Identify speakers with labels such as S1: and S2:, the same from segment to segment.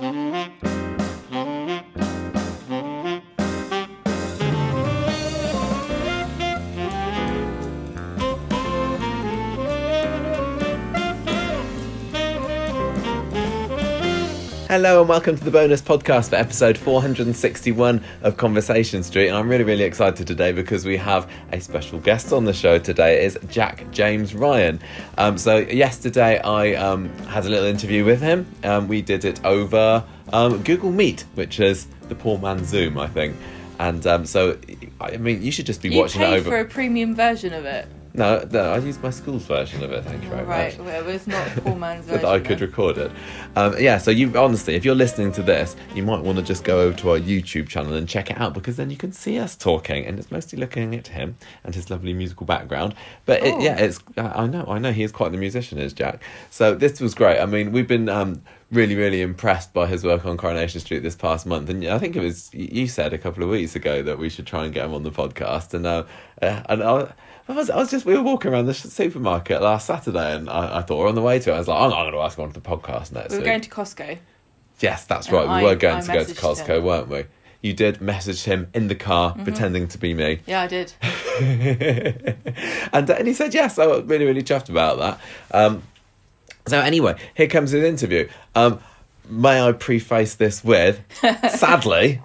S1: Mm-hmm. Hello and welcome to the bonus podcast for episode 461 of Conversation Street. And I'm really, really excited today because we have a special guest on the show today. It is Jack James Ryan. Um, so yesterday I um, had a little interview with him. Um, we did it over um, Google Meet, which is the poor man's Zoom, I think. And um, so, I mean, you should just be
S2: You
S1: watching it over.
S2: for a premium version of it.
S1: No, no, I used my school's version of it. Thank you very
S2: right,
S1: much.
S2: well, it's not a poor man's version.
S1: that I could
S2: then.
S1: record it. Um, yeah, so you honestly, if you're listening to this, you might want to just go over to our YouTube channel and check it out because then you can see us talking, and it's mostly looking at him and his lovely musical background. But it,
S2: Oh.
S1: yeah, it's I I know, I know he is quite the musician, is Jack. So this was great. I mean, we've been um, really, really impressed by his work on Coronation Street this past month, and I think it was you said a couple of weeks ago that we should try and get him on the podcast, and uh, uh, and I. I was, I was just, we were walking around the supermarket last Saturday and I, I thought we're on the way to it. I was like, I'm not going to ask him on the podcast next
S2: We were
S1: week.
S2: going to Costco.
S1: yes, that's right.
S2: I-
S1: we were going
S2: I
S1: to go to
S2: messaged
S1: Costco,
S2: him.
S1: weren't we? You did message him in the car,
S2: Mm-hmm.
S1: pretending to be me.
S2: Yeah, I did.
S1: and, uh, and he said yes. I was really, really chuffed about that. Um, so anyway, here comes his interview. Um, may I preface this with, sadly,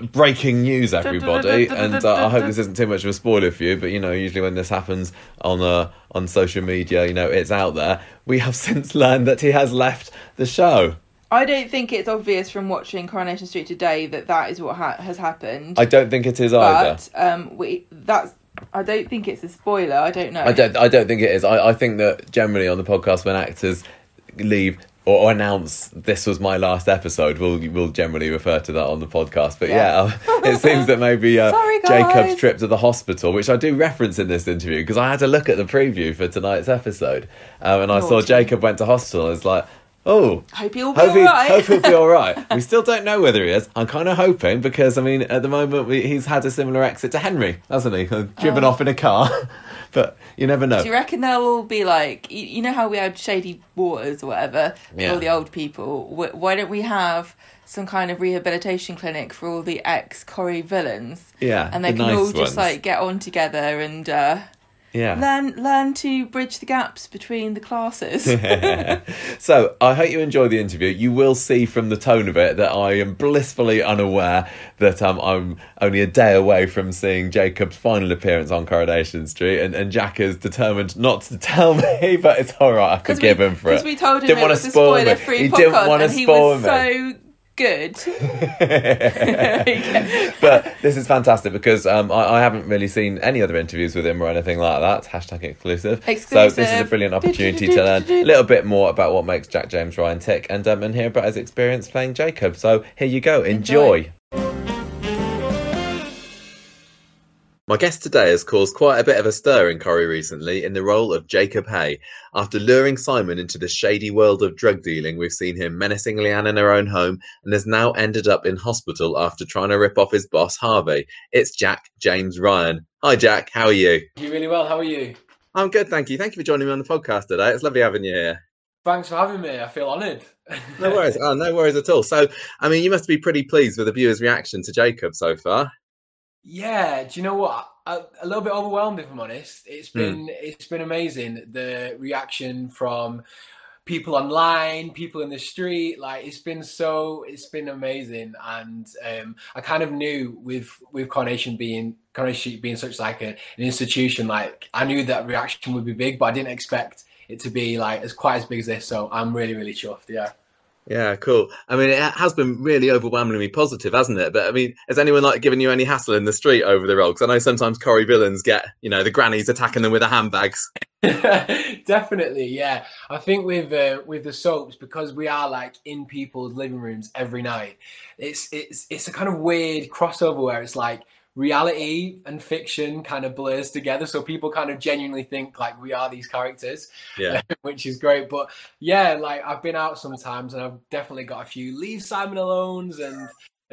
S1: breaking news, everybody, and uh, I hope this isn't too much of a spoiler for you. But you know, usually when this happens on uh, on social media, you know, it's out there. We have since learned that he has left the show.
S2: I don't think it's obvious from watching Coronation Street today that that is what ha- has happened.
S1: I don't think it is either.
S2: but um, we that's. I don't think it's a spoiler. I don't know.
S1: I don't. I don't think it is. I, I think that generally on the podcast, when actors leave or, announce this was my last episode, we'll we'll generally refer to that on the podcast. But yeah,
S2: Yeah.
S1: it seems that maybe uh,
S2: Sorry.
S1: Jacob's trip to the hospital, which I do reference in this interview because I had to look at the preview for tonight's episode, um, and I saw Jacob went to hospital. and It's like. Oh,
S2: Hope he'll be
S1: hope, he,
S2: alright.
S1: hope he'll be all right. We still don't know whether he is. I'm kind of hoping because I mean, at the moment we, he's had a similar exit to Henry, hasn't he? Driven off in a car, but you never know.
S2: Do you reckon they'll all be like, you, you know how we had shady waters or whatever, for
S1: Yeah.
S2: all the old people? Why don't we have some kind of rehabilitation clinic for all the ex Corrie villains?
S1: Yeah,
S2: and they
S1: the
S2: can
S1: nice
S2: all just like get on together and uh,
S1: Yeah.
S2: learn learn to bridge the gaps between the classes.
S1: So I hope you enjoy the interview. You will see from the tone of it that I am blissfully unaware that um, I'm only a day away from seeing Jacob's final appearance on Coronation Street, and, and Jack is determined not to tell me, but it's all right. I forgive
S2: we,
S1: him for it.
S2: Because we told him
S1: Didn't
S2: it
S1: wanna spoil me. He didn't
S2: and he
S1: spoil me.
S2: so good.
S1: but this is fantastic because um, I, I haven't really seen any other interviews with him or anything like that. Hashtag exclusive. So this is a brilliant opportunity to learn a little bit more about what makes Jack James Ryan tick and um, and hear about his experience playing Jacob. So here you go. Enjoy.
S2: Enjoy.
S1: My guest today has caused quite a bit of a stir in Corrie recently in the role of Jacob Hay. After luring Simon into the shady world of drug dealing, we've seen him menacing Leanne in her own home and has now ended up in hospital after trying to rip off his boss, Harvey. It's Jack James Ryan. Hi, Jack. How are you?
S3: You really well. How are you?
S1: I'm good, thank you. Thank you for joining me on the podcast today. It's lovely having you here.
S3: Thanks for having me. I feel honoured.
S1: No worries. Oh, no worries at all. So, I mean, you must be pretty pleased with the viewers' reaction to Jacob so far.
S3: Yeah. Do you know what? A, a little bit overwhelmed, if I'm honest. It's been it's been amazing. The reaction from people online, people in the street, like it's been so it's been amazing. And um, I kind of knew with with Coronation being Coronation Street being such like a, an institution, like I knew that reaction would be big, but I didn't expect it to be like as quite as big as this. So I'm really really chuffed. Yeah.
S1: Yeah, cool. I mean, it has been really overwhelmingly positive, hasn't it? But I mean, has anyone like given you any hassle in the street over the role? Because I know sometimes Corrie villains get, you know, the grannies attacking them with their handbags.
S3: Definitely, yeah. I think with uh, with the soaps because we are like in people's living rooms every night. It's it's it's a kind of weird crossover where it's like reality and fiction kind of blurs together, so people kind of genuinely think like we are these characters,
S1: Yeah.
S3: which is great. But yeah, like I've been out sometimes and I've definitely got a few leave Simon alones and.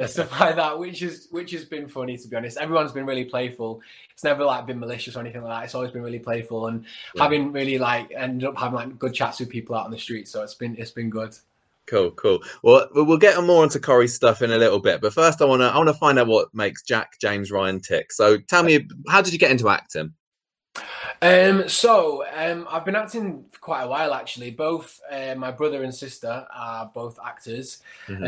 S3: stuff like that, which is which has been funny to be honest. Everyone's been really playful. It's never like been malicious or anything like that. It's always been really playful and
S1: Yeah.
S3: having really like ended up having like good chats with people out on the street. So it's been it's been good.
S1: Cool, cool. Well, we'll get more into Corrie's stuff in a little bit, but first, I want to I want to find out what makes Jack James Ryan tick. So, tell me, how did you get into acting?
S3: Um, so um, I've been acting for quite a while actually. Both uh, my brother and sister are both actors,
S1: Mhm.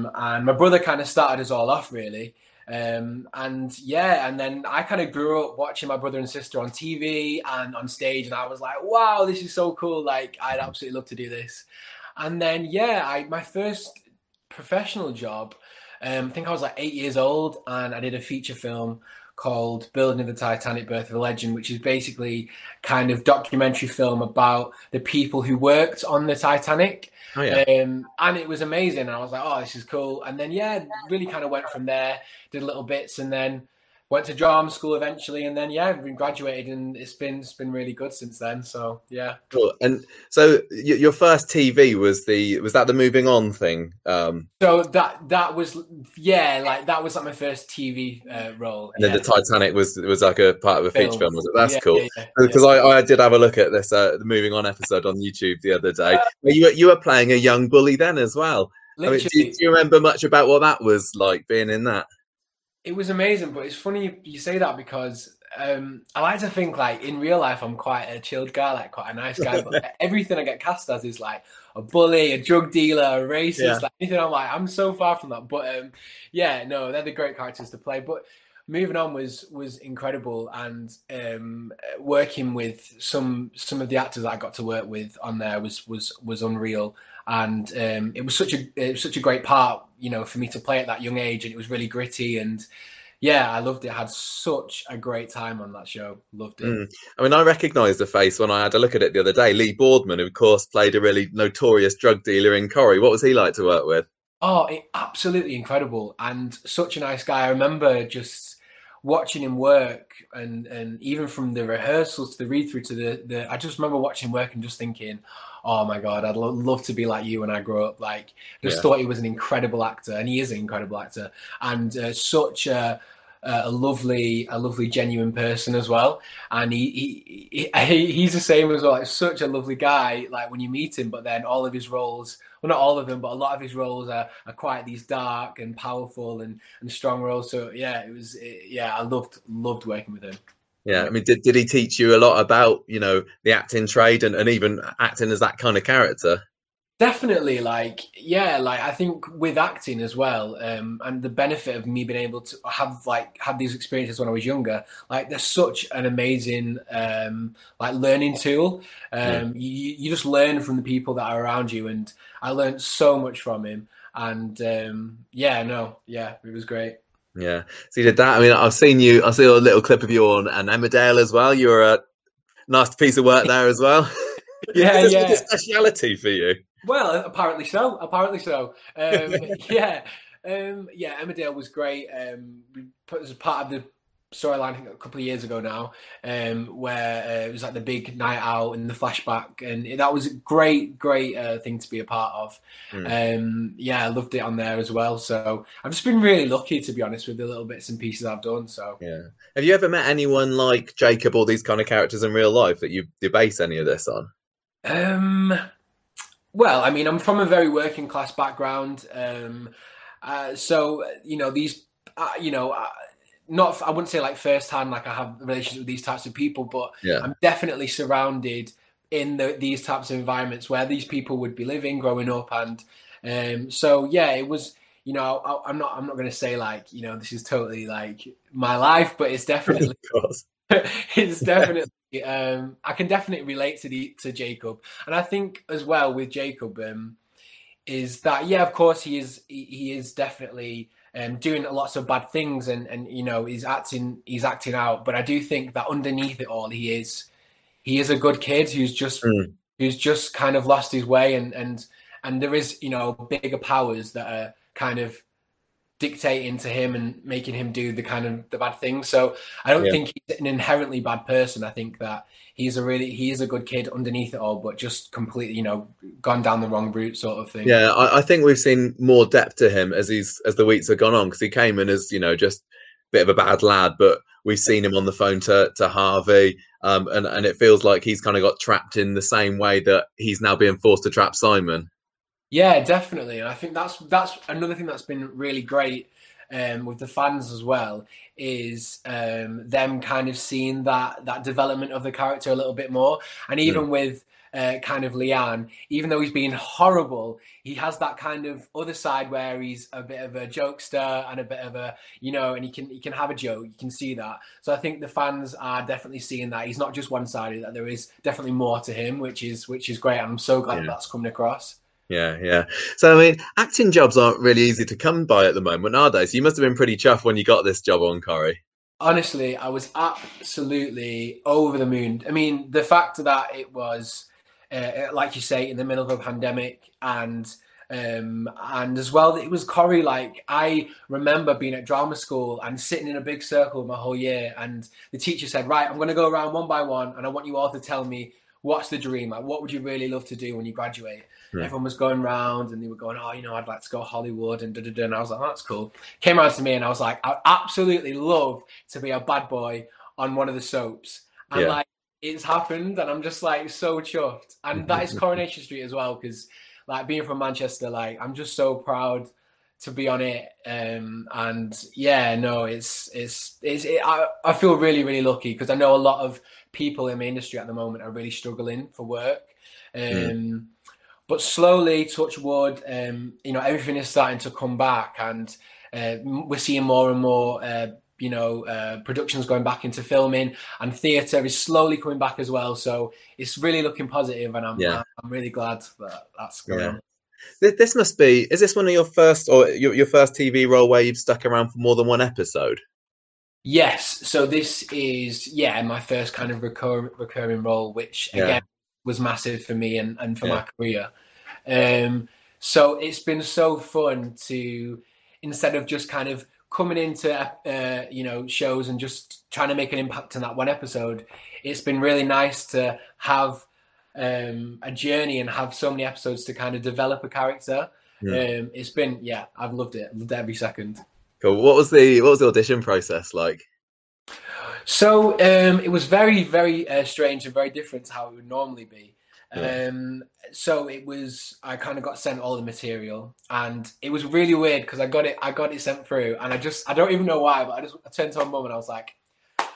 S3: um, and my brother kind of started us all off really. Um, and yeah, and then I kind of grew up watching my brother and sister on TV and on stage, and I was like, wow, this is so cool! Like I'd absolutely love to do this. And then yeah, I my first professional job. Um, I think I was like eight years old, and I did a feature film called Building of the Titanic Birth of a Legend, which is basically kind of documentary film about the people who worked on the Titanic.
S1: Oh yeah,
S3: Um, and it was amazing. And I was like, oh, this is cool. And then, yeah, really kind of went from there, did little bits, and then went to drama school eventually. And then, yeah, I've been graduated, and it's been it's been really good since then. So, yeah.
S1: cool. And so, your first TV was the was that the Moving On thing? Um,
S3: So that that was yeah, like that was like my first TV uh, role.
S1: and then
S3: yeah.
S1: the Titanic was was like a part of a feature
S3: Film.
S1: film. Was it? That's
S3: Yeah,
S1: cool.
S3: yeah, yeah.
S1: Because I, I did have a look at this uh, the Moving On episode on YouTube the other day. where you were- you were playing a young bully then as well. I mean, do, do you remember much about what that was like being in that?
S3: It was amazing. But it's funny you, you say that because um, I like to think like in real life I'm quite a chilled guy, like quite a nice guy. But everything I get cast as is like a bully, a drug dealer, a racist,
S1: Yeah.
S3: like anything. I'm like I'm so far from that. But um, yeah, no, they're the great characters to play. But moving on was was incredible and um working with some some of the actors that I got to work with on there was was was unreal and um it was such a it was such a great part you know for me to play at that young age and it was really gritty and yeah I loved it I had such a great time on that show loved it
S1: Mm. I mean, I recognised the face when I had a look at it the other day. Lee Boardman, who of course played a really notorious drug dealer in Corrie. What was he like to work with?
S3: Oh, it, absolutely incredible and such a nice guy. I remember just watching him work and and even from the rehearsals to the read through to the the I just remember watching him work and just thinking, oh my god, I'd lo- love to be like you when I grow up. Like, just
S1: Yeah.
S3: thought he was an incredible actor, and he is an incredible actor, and uh, such a Uh, a lovely, a lovely, genuine person as well. And he, he, he he's the same as well. Such a lovely guy. Like when you meet him, but then all of his roles, well, not all of them, but a lot of his roles are, are quite these dark and powerful and, and strong roles. So yeah, it was, it, yeah, I loved loved working with him.
S1: Yeah, I mean, did, did he teach you a lot about you know the acting trade and, and even acting as that kind of character?
S3: Definitely, like yeah, like I think with acting as well, um, and the benefit of me being able to have like had these experiences when I was younger, like they're such an amazing um, like learning tool. Um, you you just learn from the people that are around you, and I learned so much from him. And um, yeah, no, yeah, it was great.
S1: Yeah, so you did that. I mean, I've seen you. I see a little clip of you on an Emmerdale as well. You were a nice piece of work there as well.
S3: Yeah, yeah.
S1: a speciality for you?
S3: Well, apparently so. Apparently so. Um, yeah, um, yeah. Emmerdale was great. Um, we put as part of the storyline a couple of years ago now, um, where uh, it was like the big night out and the flashback, and that was a great, great uh, thing to be a part of. Um, yeah, I loved it on there as well. So I've just been really lucky, to be honest, with the little bits and pieces I've done. So
S1: Yeah. Have you ever met anyone like Jacob or these kind of characters in real life that you, you base any of this on?
S3: Um, well, I mean, I'm from a very working class background, um, uh, so you know these, uh, you know, uh, not I wouldn't say like firsthand, like I have relationships with these types of people, but
S1: Yeah.
S3: I'm definitely surrounded in the, these types of environments where these people would be living, growing up, and um, so yeah, it was. You know, I, I'm not. I'm not going to say like, you know, this is totally like my life, but it's definitely it's definitely um I can definitely relate to the to Jacob. And I think as well with Jacob um is that yeah of course he is he, he is definitely um doing lots of bad things and and you know he's acting he's acting out. But I do think that underneath it all he is he is a good kid who's just
S1: Mm.
S3: who's just kind of lost his way. And and and there is you know bigger powers that are kind of dictating to him and making him do the kind of the bad things. So I don't
S1: Yeah.
S3: think he's an inherently bad person. I think that he's a really he is a good kid underneath it all, but just completely you know gone down the wrong route sort of thing.
S1: Yeah, I, I think we've seen more depth to him as he's as the weeks have gone on because he came in as you know just a bit of a bad lad, but we've seen him on the phone to to Harvey, um, and and it feels like he's kind of got trapped in the same way that he's now being forced to trap Simon.
S3: Yeah, definitely. And I think that's that's another thing that's been really great um, with the fans as well is um, them kind of seeing that that development of the character a little bit more, and even with uh, kind of Leanne, even though he's being horrible, he has that kind of other side where he's a bit of a jokester and a bit of a you know, and he can he can have a joke. You can see that. So I think the fans are definitely seeing that he's not just one sided. That there is definitely more to him, which is which is great. I'm so glad
S1: Yeah.
S3: that that's coming across.
S1: Yeah, yeah. So I mean, acting jobs aren't really easy to come by at the moment are they? So You must have been pretty chuffed when you got this job on Corrie.
S3: honestly, I was absolutely over the moon. I mean, the fact that it was, uh, like you say, in the middle of a pandemic, and um, and as well, it was Corrie. Like I remember being at drama school and sitting in a big circle my whole year, and the teacher said, "Right, I'm going to go around one by one, and I want you all to tell me." What's the dream? Like, what would you really love to do when you graduate? Everyone was going round and they were going, Oh, you know, I'd like to go to Hollywood and da da da. And I was like, oh, That's cool. Came around to me and I was like, I absolutely love to be a bad boy on one of the soaps. And
S1: Yeah.
S3: like it's happened and I'm just like so chuffed. And that is Coronation Street as well, because like being from Manchester, like I'm just so proud to be on it. Um and yeah, no, it's it's it's it, I, I feel really, really lucky because I know a lot of people in the industry at the moment are really struggling for work. Um
S1: Mm.
S3: But slowly, touch wood, um, you know, everything is starting to come back, and uh, we're seeing more and more, uh, you know, uh, productions going back into filming, and theatre is slowly coming back as well. So it's really looking positive, and I'm
S1: Yeah.
S3: I'm really glad that that's going
S1: Yeah.
S3: on.
S1: This must be. Is this one of your first or your, your first TV role where you've stuck around for more than one episode?
S3: Yes, so this is yeah my first kind of recur- recurring role, which
S1: Yeah.
S3: again was massive for me and, and for
S1: Yeah.
S3: my career. Um, so it's been so fun to instead of just kind of coming into uh, you know shows and just trying to make an impact in that one episode. It's been really nice to have um, a journey and have so many episodes to kind of develop a character.
S1: Yeah.
S3: Um, it's been yeah, I've loved it. Loved every second.
S1: Cool. What was the what was the audition process like?
S3: So um, it was very, very uh, strange and very different to how it would normally be.
S1: Yeah.
S3: Um, so it was. I kind of got sent all the material, and it was really weird because I got it. I got it sent through, and I just. I don't even know why, but I just I turned to my mum and I was like,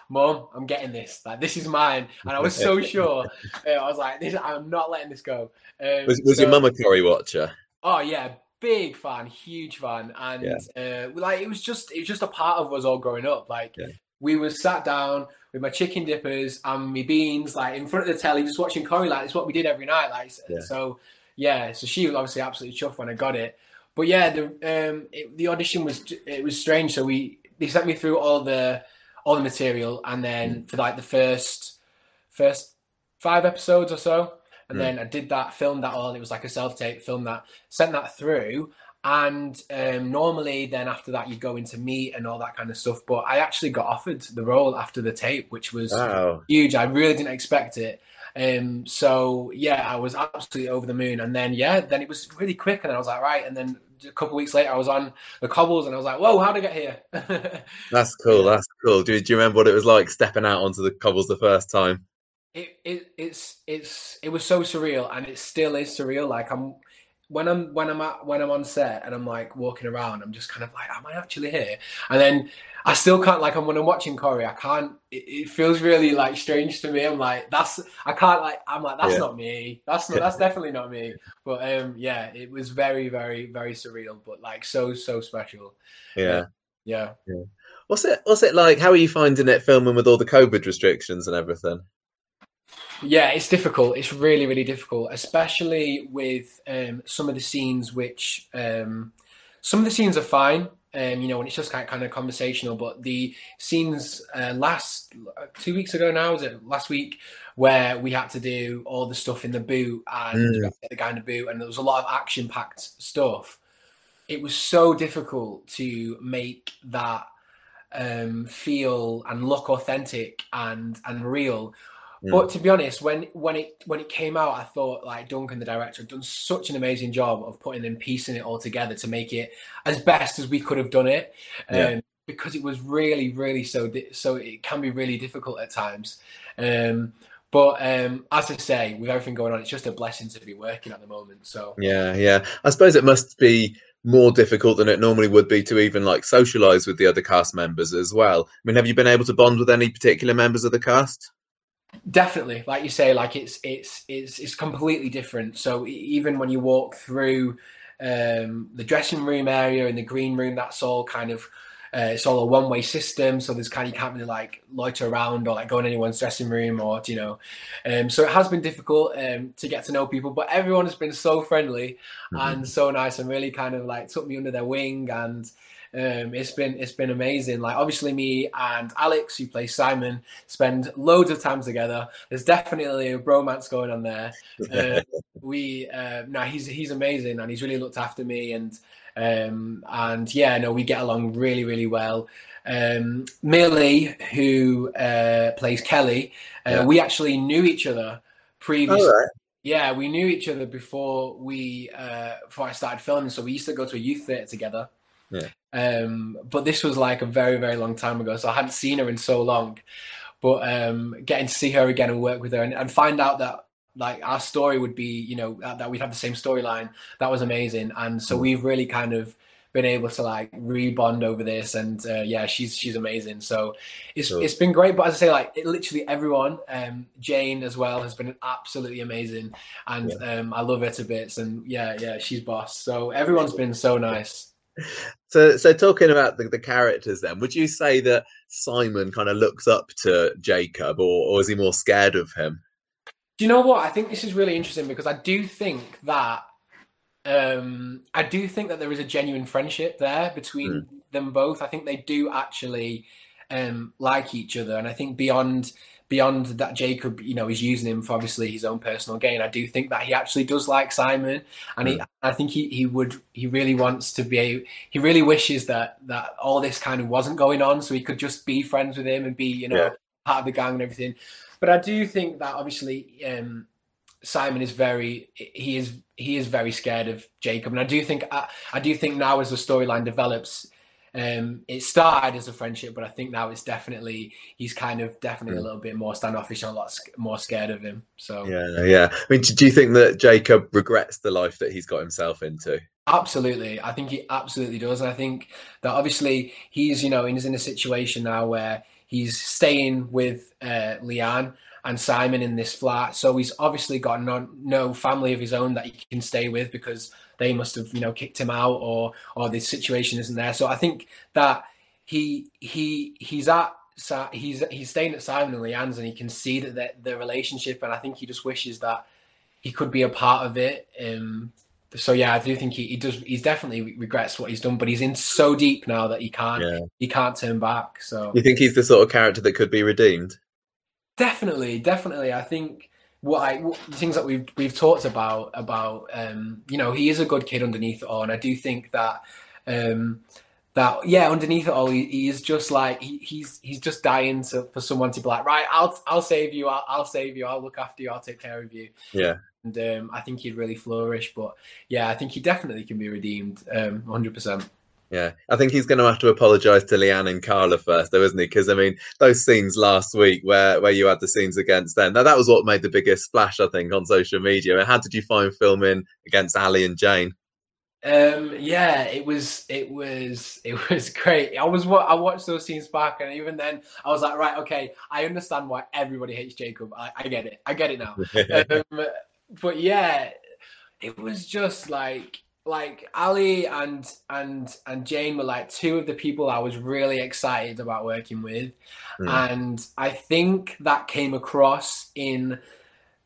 S3: Mom, I'm getting this. Like this is mine." And I was so sure. Uh, I was like, "This. I'm not letting this go." Um,
S1: Was, was your
S3: so-
S1: mum a Corrie watcher?
S3: Oh yeah, big fan, huge fan, and uh, like it was just it was just a part of us all growing up. Like
S1: Yeah.
S3: we were sat down with my chicken dippers and my beans, like in front of the telly, just watching Corrie. Like it's what we did every night. Like
S1: Yeah.
S3: so, yeah. So she was obviously absolutely chuffed when I got it. But yeah, the um it, the audition was it was strange. So we they sent me through all the all the material, and then
S1: Mm.
S3: for like the first first five episodes or so. And
S1: Mm.
S3: then I did that, filmed that all. It was like a self tape, filmed that, sent that through. And um, normally, then after that, you go into meet and all that kind of stuff. But I actually got offered the role after the tape, which was
S1: Wow.
S3: huge. I really didn't expect it. Um, so yeah, I was absolutely over the moon. And then yeah, then it was really quick, and I was like, right. And then a couple of weeks later, I was on the cobbles, and I was like, whoa, how'd I get here?
S1: That's cool. That's cool. Do, do you remember what it was like stepping out onto the cobbles the first time?
S3: it, it it's it's it was so surreal and it still is surreal like i'm when i'm when i'm at when i'm on set and i'm like walking around i'm just kind of like am i actually here and then i still can't like i'm when i'm watching Corrie, i can't it, it feels really like strange to me i'm like that's i can't like i'm like that's
S1: Yeah.
S3: not me that's not that's definitely not me but um yeah it was very very very surreal but like so so special
S1: Yeah.
S3: yeah
S1: What's it? What's it like? How are you finding it filming with all the COVID restrictions and everything?
S3: Yeah, it's difficult. It's really, really difficult, especially with um, some of the scenes. Which um, some of the scenes are fine, um, you know, when it's just kind kind of conversational. But the scenes uh, last two weeks ago now, was it last week, where we had to do all the stuff in the boot and
S1: Mm.
S3: we had to get the guy in the boot, and there was a lot of action-packed stuff. It was so difficult to make that um, feel and look authentic and and real.
S1: Mm.
S3: But to be honest, when when it when it came out, I thought like Duncan, the director, had done such an amazing job of putting and piecing it all together to make it as best as we could have done it. Um, Because it was really, really so di- so it can be really difficult at times. Um, but um, as I say, with everything going on, it's just a blessing to be working at the moment. So
S1: yeah, yeah. I suppose it must be more difficult than it normally would be to even like socialize with the other cast members as well. I mean, have you been able to bond with any particular members of the cast?
S3: Definitely, like you say, like it's it's it's it's completely different. So even when you walk through um, the dressing room area and the green room, that's all kind of uh, it's all a one way system, so there's kind of you can't really like loiter around or like go in anyone's dressing room or you know. Um, so it has been difficult um, to get to know people, but everyone has been so friendly mm-hmm. and so nice and really kind of like took me under their wing and. Um, it's been it's been amazing. Like obviously me and Alex, who plays Simon, spend loads of time together. There's definitely a bromance going on there. Uh, we uh, no, he's he's amazing and he's really looked after me and um, and yeah, no, we get along really, really well. Um, Millie, who uh, plays Kelly, uh, yeah. we actually knew each other previously. Right. Yeah, we knew each other before we uh, before I started filming. So we used to go to a youth theatre together.
S1: Yeah.
S3: Um, but this was like a very, very long time ago, so I hadn't seen her in so long. But um, getting to see her again and work with her and, and find out that like our story would be you know that, that we'd have the same storyline that was amazing and so mm. we've really kind of been able to like rebond over this and uh, yeah she's she's amazing so it's sure. it's been great but as i say like it, literally everyone um, jane as well has been absolutely amazing and yeah. um, i love her to bits and yeah yeah she's boss so everyone's been so nice
S1: so so talking about the, the characters then would you say that simon kind of looks up to jacob or, or is he more scared of him
S3: do you know what? I think this is really interesting because I do think that um, I do think that there is a genuine friendship there between mm. them both. I think they do actually um, like each other, and I think beyond beyond that, Jacob, you know, is using him for obviously his own personal gain. I do think that he actually does like Simon, and mm. he, hmm. I think he, he would he really wants to be. He really wishes that that all this kind of wasn't going on, so he could just be friends with him and be you know yeah. part of the gang and everything. But I do think that obviously um, Simon is very he is he is very scared of Jacob, and I do think I, I do think now as the storyline develops. Um, it started as a friendship, but I think now it's definitely he's kind of definitely a little bit more standoffish and a lot more scared of him. So
S1: yeah, yeah. I mean, do you think that Jacob regrets the life that he's got himself into?
S3: Absolutely, I think he absolutely does. And I think that obviously he's you know he's in a situation now where He's staying with uh, Leanne and Simon in this flat, so he's obviously got no, no family of his own that he can stay with because they must have you know kicked him out or or this situation isn't there. So I think that he he he's at he's he's staying at Simon and Leanne's and he can see that the, the relationship and I think he just wishes that he could be a part of it. Um, so yeah, I do think he, he does. He's definitely regrets what he's done, but he's in so deep now that he can't yeah. he can't turn back. So
S1: you think he's the sort of character that could be redeemed?
S3: Definitely, definitely. I think what I what, things that we've we've talked about about um, you know he is a good kid underneath it all, and I do think that um, that yeah underneath it all he, he is just like he, he's he's just dying to, for someone to be like right I'll I'll save you I'll, I'll save you I'll look after you I'll take care of you
S1: yeah
S3: and um, I think he'd really flourish. But yeah, I think he definitely can be redeemed, um, hundred percent.
S1: Yeah, I think he's going to have to apologise to Leanne and Carla first, though, isn't he? Because I mean, those scenes last week where where you had the scenes against them, now that was what made the biggest splash, I think, on social media. And how did you find filming against Ali and Jane?
S3: Um, yeah, it was it was it was great. I was what I watched those scenes back, and even then, I was like, right, okay, I understand why everybody hates Jacob. I, I get it. I get it now. um, but yeah, it was just like like Ali and and and Jane were like two of the people I was really excited about working with, mm. and I think that came across in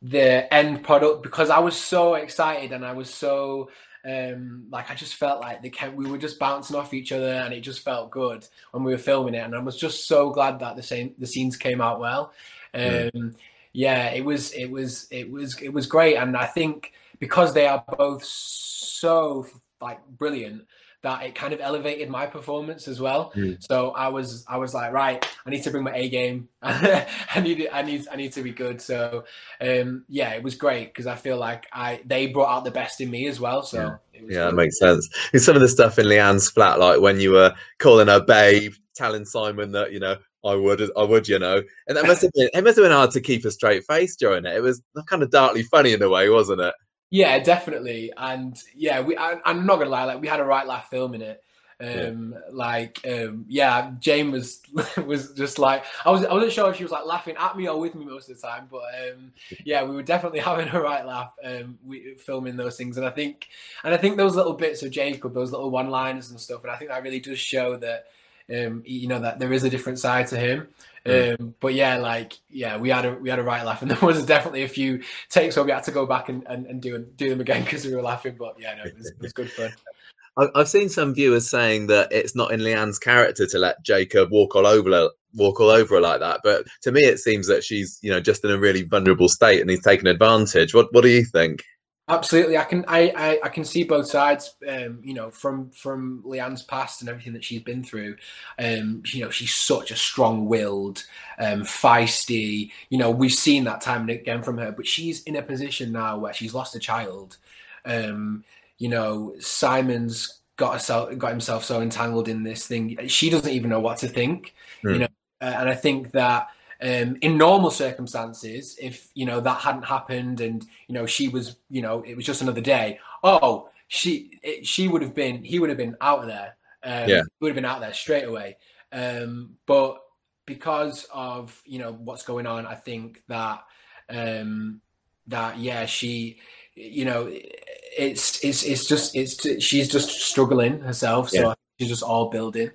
S3: the end product because I was so excited and I was so um like I just felt like they kept we were just bouncing off each other and it just felt good when we were filming it and I was just so glad that the same the scenes came out well. Um mm yeah, it was it was it was it was great, and I think because they are both so like brilliant that it kind of elevated my performance as well. Mm. So I was I was like, right, I need to bring my A game. I need I need I need to be good. So um, yeah, it was great because I feel like I they brought out the best in me as well. So
S1: yeah, yeah that makes sense. It's some of the stuff in Leanne's flat, like when you were calling her babe, telling Simon that you know I would, I would, you know. And that must have been, it must have been hard to keep a straight face during it. It was kind of darkly funny in a way, wasn't it?
S3: Yeah, definitely. And yeah, we. I, am not gonna lie, like we had a right laugh filming it. Um, yeah. like, um, yeah, Jane was was just like I was. I wasn't sure if she was like laughing at me or with me most of the time, but um, yeah, we were definitely having a right laugh. Um, we filming those things, and I think, and I think those little bits of Jacob, those little one-liners and stuff, and I think that really does show that um, you know that there is a different side to him. Um, but yeah, like yeah, we had a we had a right laugh, and there was definitely a few takes where we had to go back and, and, and do do them again because we were laughing. But yeah, no, it was, it was good fun.
S1: I've seen some viewers saying that it's not in Leanne's character to let Jacob walk all over walk all over her like that. But to me, it seems that she's you know just in a really vulnerable state and he's taken advantage. What what do you think?
S3: Absolutely, I can I, I, I can see both sides. Um, you know, from from Leanne's past and everything that she's been through. Um, you know, she's such a strong-willed, um, feisty. You know, we've seen that time and again from her. But she's in a position now where she's lost a child. Um, you know, Simon's got herself got himself so entangled in this thing. She doesn't even know what to think. Mm. You hmm. know, uh, and I think that um, in normal circumstances, if you know that hadn't happened, and you know she was, you know, it was just another day. Oh, she it, she would have been, he would have been out of there. Um, yeah, would have been out there straight away. Um, but because of you know what's going on, I think that um, that yeah, she, you know, it's it's it's just it's she's just struggling herself. So yeah. she's just all building.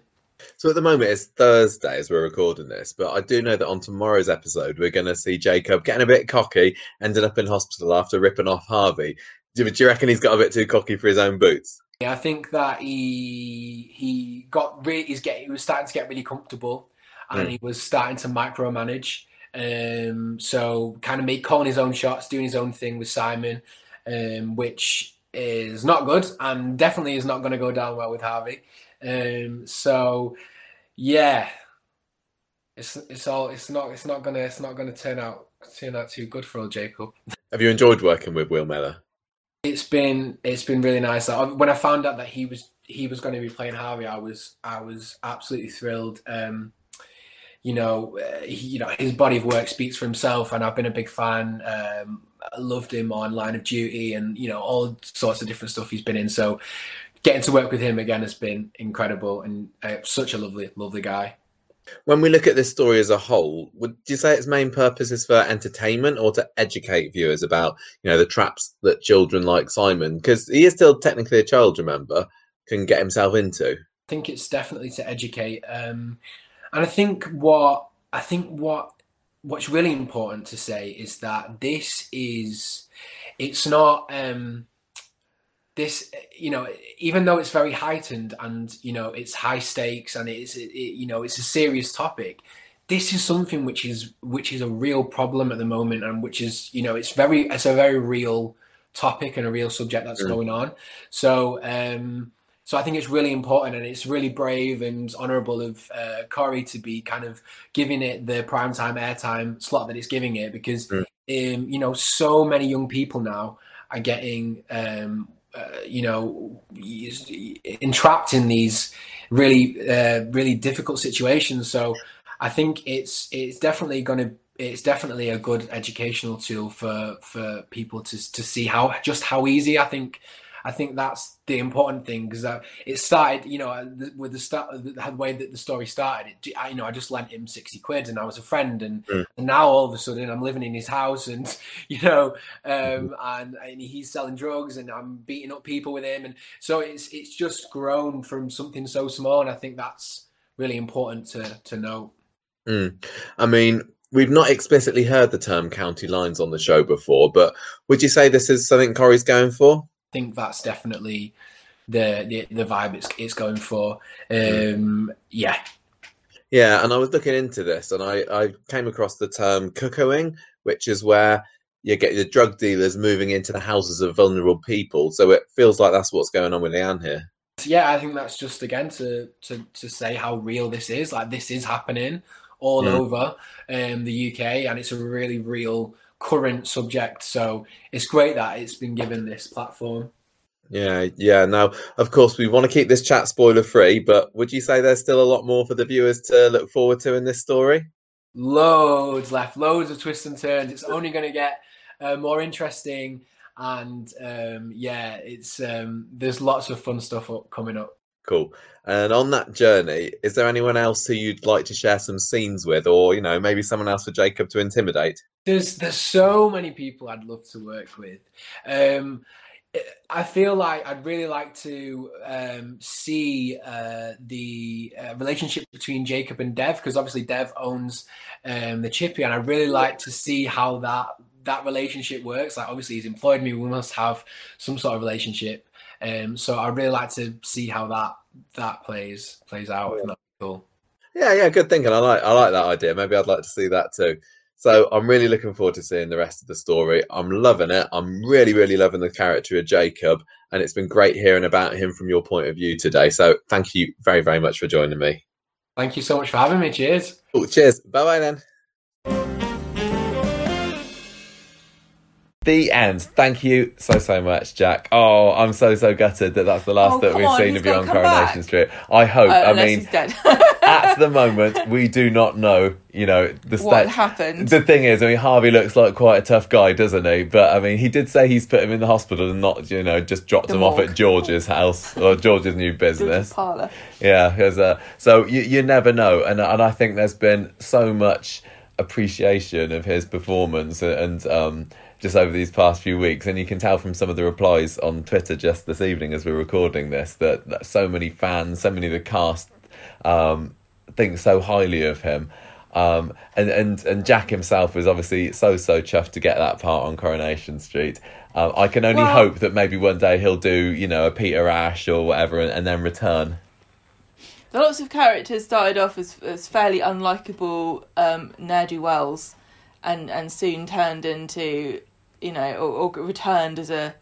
S1: So at the moment it's Thursday as we're recording this, but I do know that on tomorrow's episode we're going to see Jacob getting a bit cocky, ended up in hospital after ripping off Harvey. Do, do you reckon he's got a bit too cocky for his own boots?
S3: Yeah, I think that he he got really he's getting he was starting to get really comfortable, and mm. he was starting to micromanage. Um, so kind of make calling his own shots, doing his own thing with Simon, um, which is not good and definitely is not going to go down well with Harvey. Um, so yeah, it's it's all it's not it's not gonna it's not gonna turn out turn out too good for old Jacob.
S1: Have you enjoyed working with Will Mellor?
S3: It's been it's been really nice. When I found out that he was he was going to be playing Harvey, I was I was absolutely thrilled. Um, you know, uh, he, you know his body of work speaks for himself, and I've been a big fan. Um, I loved him on Line of Duty, and you know all sorts of different stuff he's been in. So getting to work with him again has been incredible and uh, such a lovely, lovely guy.
S1: When we look at this story as a whole, would you say its main purpose is for entertainment or to educate viewers about, you know, the traps that children like Simon, because he is still technically a child, remember, can get himself into? I
S3: think it's definitely to educate, um, and I think what I think what what's really important to say is that this is it's not. Um, this you know even though it's very heightened and you know it's high stakes and it's it, you know it's a serious topic this is something which is which is a real problem at the moment and which is you know it's very it's a very real topic and a real subject that's going on so um so I think it's really important and it's really brave and honourable of uh, Corrie to be kind of giving it the prime time airtime slot that it's giving it because mm. um, you know so many young people now are getting um, uh, you know, entrapped in these really, uh, really difficult situations. So I think it's it's definitely going to it's definitely a good educational tool for for people to to see how just how easy I think I think that's the important thing because uh, it started, you know, uh, with the start, the way that the story started. It, I, you know, I just lent him sixty quid, and I was a friend, and, mm. and now all of a sudden I'm living in his house, and you know, um, mm-hmm. and, and he's selling drugs, and I'm beating up people with him, and so it's it's just grown from something so small, and I think that's really important to to know.
S1: Mm. I mean, we've not explicitly heard the term county lines on the show before, but would you say this is something Corrie's going for?
S3: Think that's definitely the the, the vibe it's it's going for. Um, yeah.
S1: Yeah, and I was looking into this, and I, I came across the term cuckooing, which is where you get the drug dealers moving into the houses of vulnerable people. So it feels like that's what's going on with Leanne here.
S3: Yeah, I think that's just again to to to say how real this is. Like this is happening all mm. over um, the UK, and it's a really real current subject. So it's great that it's been given this platform.
S1: Yeah, yeah. Now, of course, we want to keep this chat spoiler free, but would you say there's still a lot more for the viewers to look forward to in this story?
S3: Loads left, loads of twists and turns. It's only going to get uh, more interesting, and um, yeah, it's um, there's lots of fun stuff up, coming up.
S1: Cool. And on that journey, is there anyone else who you'd like to share some scenes with, or you know, maybe someone else for Jacob to intimidate?
S3: There's there's so many people I'd love to work with. Um, I feel like I'd really like to um, see uh, the uh, relationship between Jacob and Dev because obviously Dev owns um, the Chippy, and I'd really like to see how that that relationship works. Like obviously he's employed me, we must have some sort of relationship. Um, so I'd really like to see how that that plays plays out. Yeah. cool.
S1: Yeah, yeah, good thinking. I like I like that idea. Maybe I'd like to see that too. So I'm really looking forward to seeing the rest of the story. I'm loving it. I'm really, really loving the character of Jacob, and it's been great hearing about him from your point of view today. So thank you very, very much for joining me.
S3: Thank you so much for having me. Cheers.
S1: Oh, cheers. Bye bye then. The end. Thank you so so much, Jack. Oh, I'm so so gutted that that's the last
S2: Oh,
S1: that we've
S2: on,
S1: seen of you on Coronation
S2: back.
S1: Street. I hope.
S2: Uh,
S1: I mean, at the moment, we do not know. You know the
S2: what happened?
S1: The thing is, I mean, Harvey looks like quite a tough guy, doesn't he? But I mean, he did say he's put him in the hospital and not, you know, just dropped
S2: The
S1: him off at George's house or George's new business.
S2: Parlour.
S1: Yeah, 'cause, uh, so you you never know, and and I think there's been so much appreciation of his performance and um, just over these past few weeks, and you can tell from some of the replies on Twitter just this evening as we're recording this that, that so many fans, so many of the cast um, think so highly of him. Um, and, and, and Jack himself was obviously so, so chuffed to get that part on Coronation Street. Um, I can only
S2: Well-
S1: hope that maybe one day he'll do, you know, a Peter Ash or whatever and, and then return.
S2: Lots of characters started off as, as fairly unlikable um, ne'er do wells, and and soon turned into, you know, or, or returned as a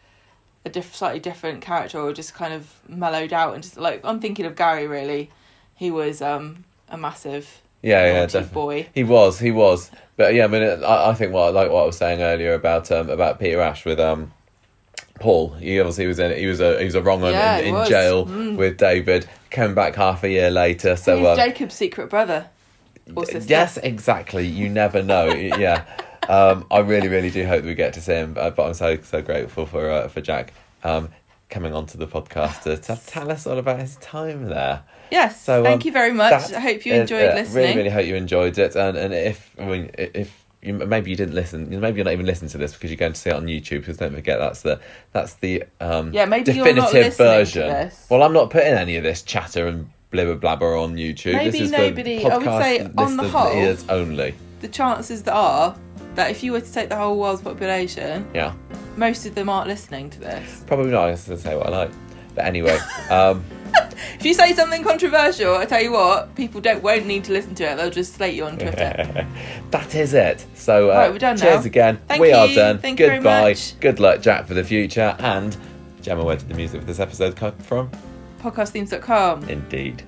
S2: a diff- slightly different character, or just kind of mellowed out and just like I'm thinking of Gary. Really, he was um, a massive
S1: Yeah, yeah, definitely.
S2: boy.
S1: He was, he was. But yeah, I mean, it- I, I think what like what I was saying earlier about um about Peter Ash with um Paul. He obviously was in he was a he was a wrong one
S2: Yeah,
S1: in, in jail
S2: Mm.
S1: with David. Came back half a year later. So
S2: He's
S1: um,
S2: Jacob's secret brother. Or sister.
S1: yes, exactly. You never know. yeah. Um, I really, really do hope that we get to see him. But, but I'm so so grateful for uh, for Jack um, coming onto the podcast to, to tell us all about his time there.
S2: Yes.
S1: So,
S2: thank
S1: um,
S2: you very much. I hope you
S1: is-
S2: enjoyed
S1: yeah,
S2: listening.
S1: Really, really hope you enjoyed it. And and if I mean if you, maybe you didn't listen, maybe you're not even listening to this because you're going to see it on YouTube. Because don't forget that's the that's the um,
S2: Yeah, maybe
S1: definitive
S2: not listening to
S1: version. Well, I'm not putting any of this chatter and blibber blabber on YouTube.
S2: Maybe
S1: this is
S2: nobody- I would say on the whole-
S1: ears only.
S2: the chances that are that if you were to take the whole world's population,
S1: Yeah,
S2: most of them aren't listening to this.
S1: probably not. I going to say what I like, but anyway. um,
S2: If you say something controversial, I tell you what, people don't won't need to listen to it. They'll just slate you on Twitter.
S1: that is it. So, uh,
S2: Right, we're done
S1: cheers
S2: now.
S1: again.
S2: Thank
S1: we are
S2: you.
S1: done.
S2: Thank you very
S1: Goodbye. Good luck, Jack, for the future. And Gemma, where did the music for this episode come from?
S2: podcastthemes.com.
S1: Indeed.